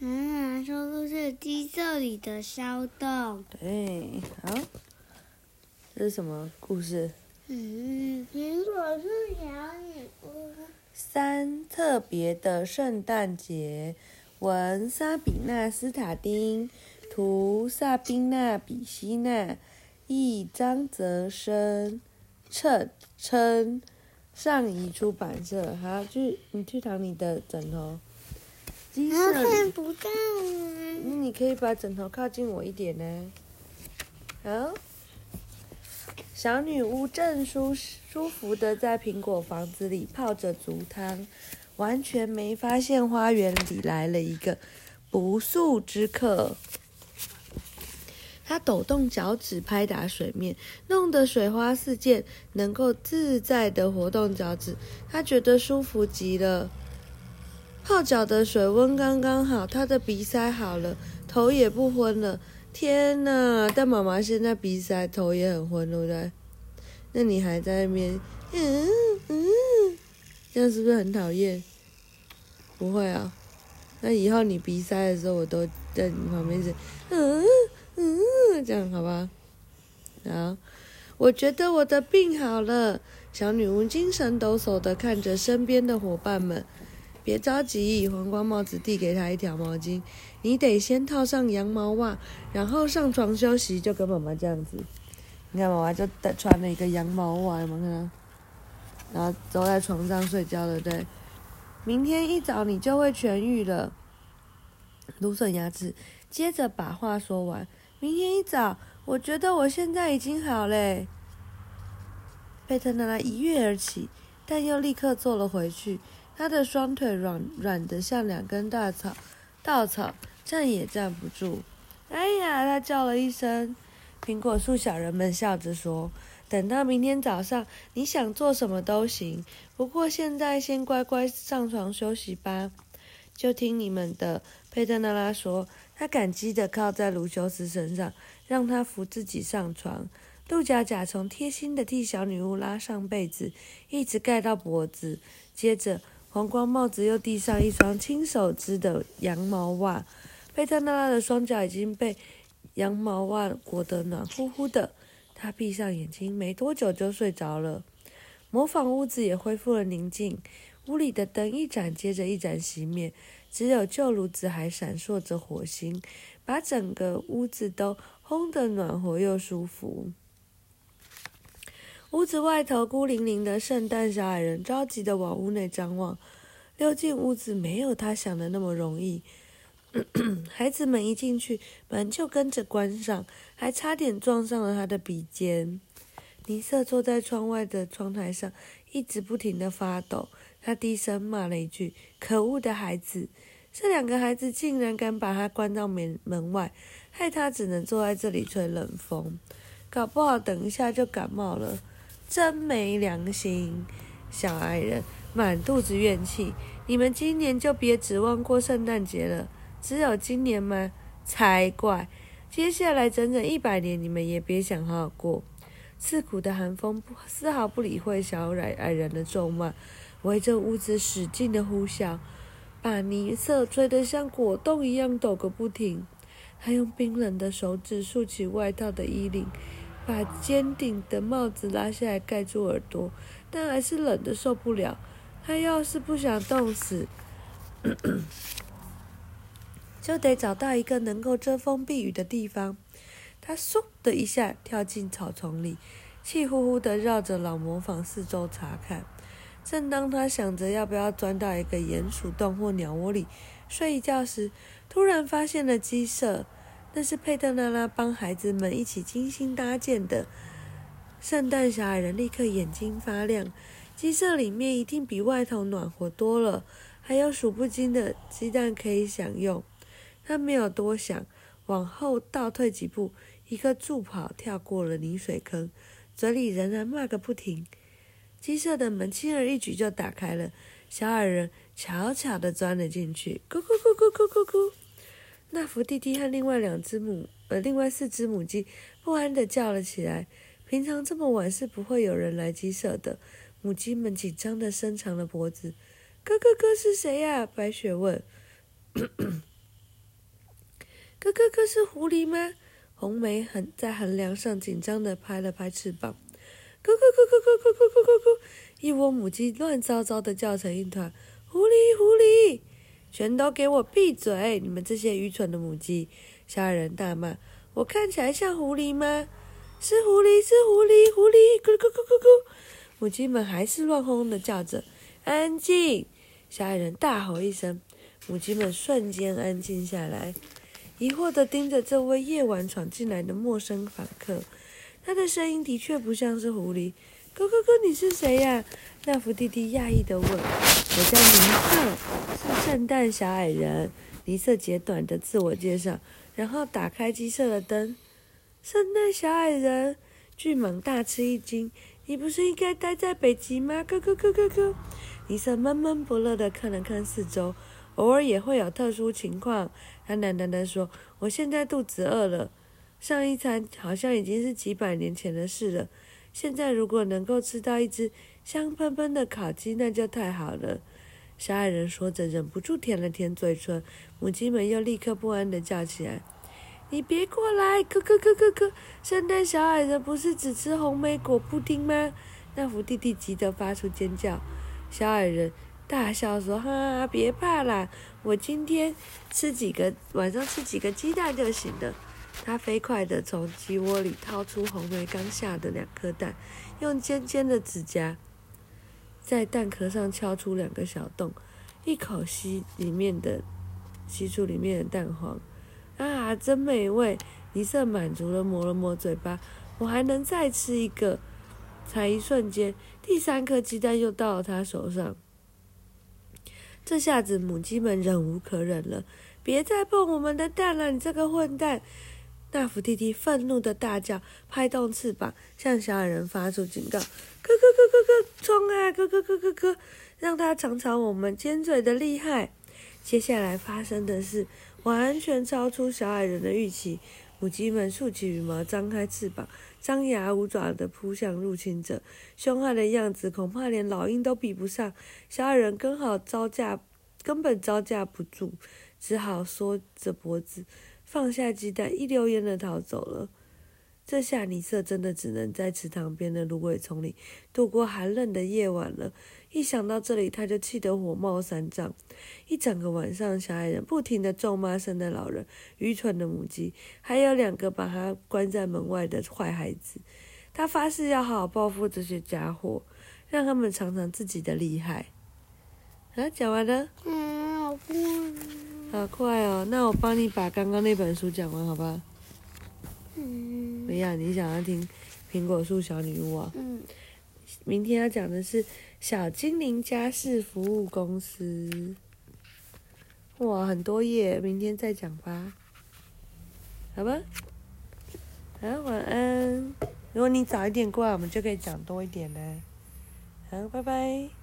嗯，说故事鸡舍里的骚动。对，好，这是什么故事？嗯，苹果是小女巫。三特别的圣诞节，文莎比娜斯塔丁，图萨宾娜比希娜，译张泽生，称称上译出版社。好，去你去躺你的枕头。看不到啊。嗯你可以把枕头靠近我一点呢。好。小女巫正舒舒服的在苹果房子里泡着足汤，完全没发现花园里来了一个不速之客。她抖动脚趾拍打水面，弄得水花四溅，能够自在的活动脚趾，她觉得舒服极了。泡脚的水温刚刚好，她的鼻塞好了，头也不昏了。天呐！但妈妈现在鼻塞，头也很昏，对不对？那你还在那边，嗯嗯，这样是不是很讨厌？不会啊，那以后你鼻塞的时候，我都在你旁边是，嗯嗯，这样好吧？好，我觉得我的病好了。小女巫精神抖擞的看着身边的伙伴们，别着急，黄瓜帽子递给他一条毛巾。你得先套上羊毛袜，然后上床休息，就跟妈妈这样子。你看，妈妈就穿了一个羊毛袜，有没有看到？然后都在床上睡觉了，对。明天一早你就会痊愈了。芦笋牙齿接着把话说完。明天一早，我觉得我现在已经好嘞。贝特娜拉一跃而起，但又立刻坐了回去。他的双腿软软的像两根大草，稻草站也站不住。哎呀！他叫了一声。苹果树小人们笑着说：“等到明天早上，你想做什么都行。不过现在先乖乖上床休息吧。”就听你们的，佩特娜拉说。她感激地靠在卢修斯身上，让他扶自己上床。杜假假从贴心地替小女巫拉上被子，一直盖到脖子。接着，黄光帽子又递上一双亲手织的羊毛袜。佩特娜拉的双脚已经被羊毛袜裹得暖乎乎的，她闭上眼睛，没多久就睡着了。模仿屋子也恢复了宁静，屋里的灯一盏接着一盏熄灭，只有旧炉子还闪烁着火星，把整个屋子都烘得暖和又舒服。屋子外头孤零零的圣诞小矮人着急地往屋内张望，溜进屋子没有他想的那么容易。孩子们一进去，门就跟着关上，还差点撞上了他的鼻尖。尼瑟坐在窗外的窗台上，一直不停地发抖。他低声骂了一句：“可恶的孩子！”这两个孩子竟然敢把他关到门门外，害他只能坐在这里吹冷风。搞不好等一下就感冒了，真没良心！小矮人满肚子怨气。你们今年就别指望过圣诞节了。只有今年吗？才怪！接下来整整一百年，你们也别想好好过。刺骨的寒风不丝毫不理会小矮矮人的咒骂，围着屋子使劲的呼啸，把泥色吹得像果冻一样抖个不停。他用冰冷的手指竖起外套的衣领，把尖顶的帽子拉下来盖住耳朵，但还是冷得受不了。他要是不想冻死，就得找到一个能够遮风避雨的地方。他嗖的一下跳进草丛里，气呼呼地绕着老磨坊四周查看。正当他想着要不要钻到一个鼹鼠洞或鸟窝里睡一觉时，突然发现了鸡舍。那是佩特娜拉帮孩子们一起精心搭建的。圣诞小矮人立刻眼睛发亮，鸡舍里面一定比外头暖和多了，还有数不尽的鸡蛋可以享用。他没有多想，往后倒退几步，一个助跑跳过了泥水坑，嘴里仍然骂个不停。鸡舍的门轻而易举就打开了，小矮人悄悄地钻了进去，咕咕咕咕咕咕咕。那福弟弟和另外两只母呃，另外四只母鸡不安地叫了起来。平常这么晚是不会有人来鸡舍的。母鸡们紧张地伸长了脖子。咯咯咯，是谁呀？白雪问。哥哥哥是狐狸吗？红梅很在横梁上紧张的拍了拍翅膀。咕咕咕咕咕咕咕咕咕咕，一窝母鸡乱糟糟的叫成一团。狐狸狐狸，全都给我闭嘴！你们这些愚蠢的母鸡！小矮人大骂。我看起来像狐狸吗？是狐狸，是狐狸，狐狸！咕咕咕咕咕，母鸡们还是乱哄哄的叫着。安静！小矮人大吼一声，母鸡们瞬间安静下来，疑惑地盯着这位夜晚闯进来的陌生访客。他的声音的确不像是狐狸。咕咕咕，你是谁呀？那福弟弟讶异地问。我叫尼瑟，是圣诞小矮人。尼瑟简短的自我介绍，然后打开鸡舍的灯。圣诞小矮人，巨蟒大吃一惊。你不是应该待在北极吗？咯咯咯咯咯。尼瑟闷闷不乐地看了看四周，偶尔也会有特殊情况。他喃喃地说：“我现在肚子饿了，上一餐好像已经是几百年前的事了。现在如果能够吃到一只香喷喷的烤鸡，那就太好了。”小矮人说着，忍不住舔了舔嘴唇。母鸡们又立刻不安地叫起来。你别过来！咯咯咯咯咯！圣诞小矮人不是只吃红莓果布丁吗？那福弟弟急得发出尖叫。小矮人大笑说：“哈，别怕啦，我今天吃几个，晚上吃几个鸡蛋就行了。”他飞快地从鸡窝里掏出红梅刚下的两颗蛋，用尖尖的指甲在蛋壳上敲出两个小洞，一口吸里面的，吸出里面的蛋黄。啊，真美味！一色满足的抹了抹嘴巴，我还能再吃一个。才一瞬间，第三颗鸡蛋又到了他手上。这下子母鸡们忍无可忍了，别再碰我们的蛋了，你这个混蛋！大福弟弟愤怒的大叫，拍动翅膀向小矮人发出警告：咯咯咯咯咯，冲啊！咯咯咯咯咯，让他尝尝我们尖嘴的厉害。接下来发生的事。完全超出小矮人的预期，母鸡们竖起羽毛，张开翅膀，张牙舞爪地扑向入侵者，凶悍的样子恐怕连老鹰都比不上。小矮人刚好招架，根本招架不住，只好缩着脖子，放下鸡蛋，一溜烟的逃走了。这下尼瑟真的只能在池塘边的芦苇丛里度过寒冷的夜晚了。一想到这里，他就气得火冒三丈。一整个晚上，小矮人不停地咒骂圣诞老人、愚蠢的母鸡，还有两个把他关在门外的坏孩子。他发誓要好好报复这些家伙，让他们尝尝自己的厉害。啊，讲完了。嗯，好困。好快哦！那我帮你把刚刚那本书讲完，好吧？嗯。怎么样？你想要听《苹果树小女巫》啊？嗯。明天要讲的是小精灵家事服务公司。哇，很多页，明天再讲吧。好吧。好，晚安。如果你早一点过来，我们就可以讲多一点呢。好，拜拜。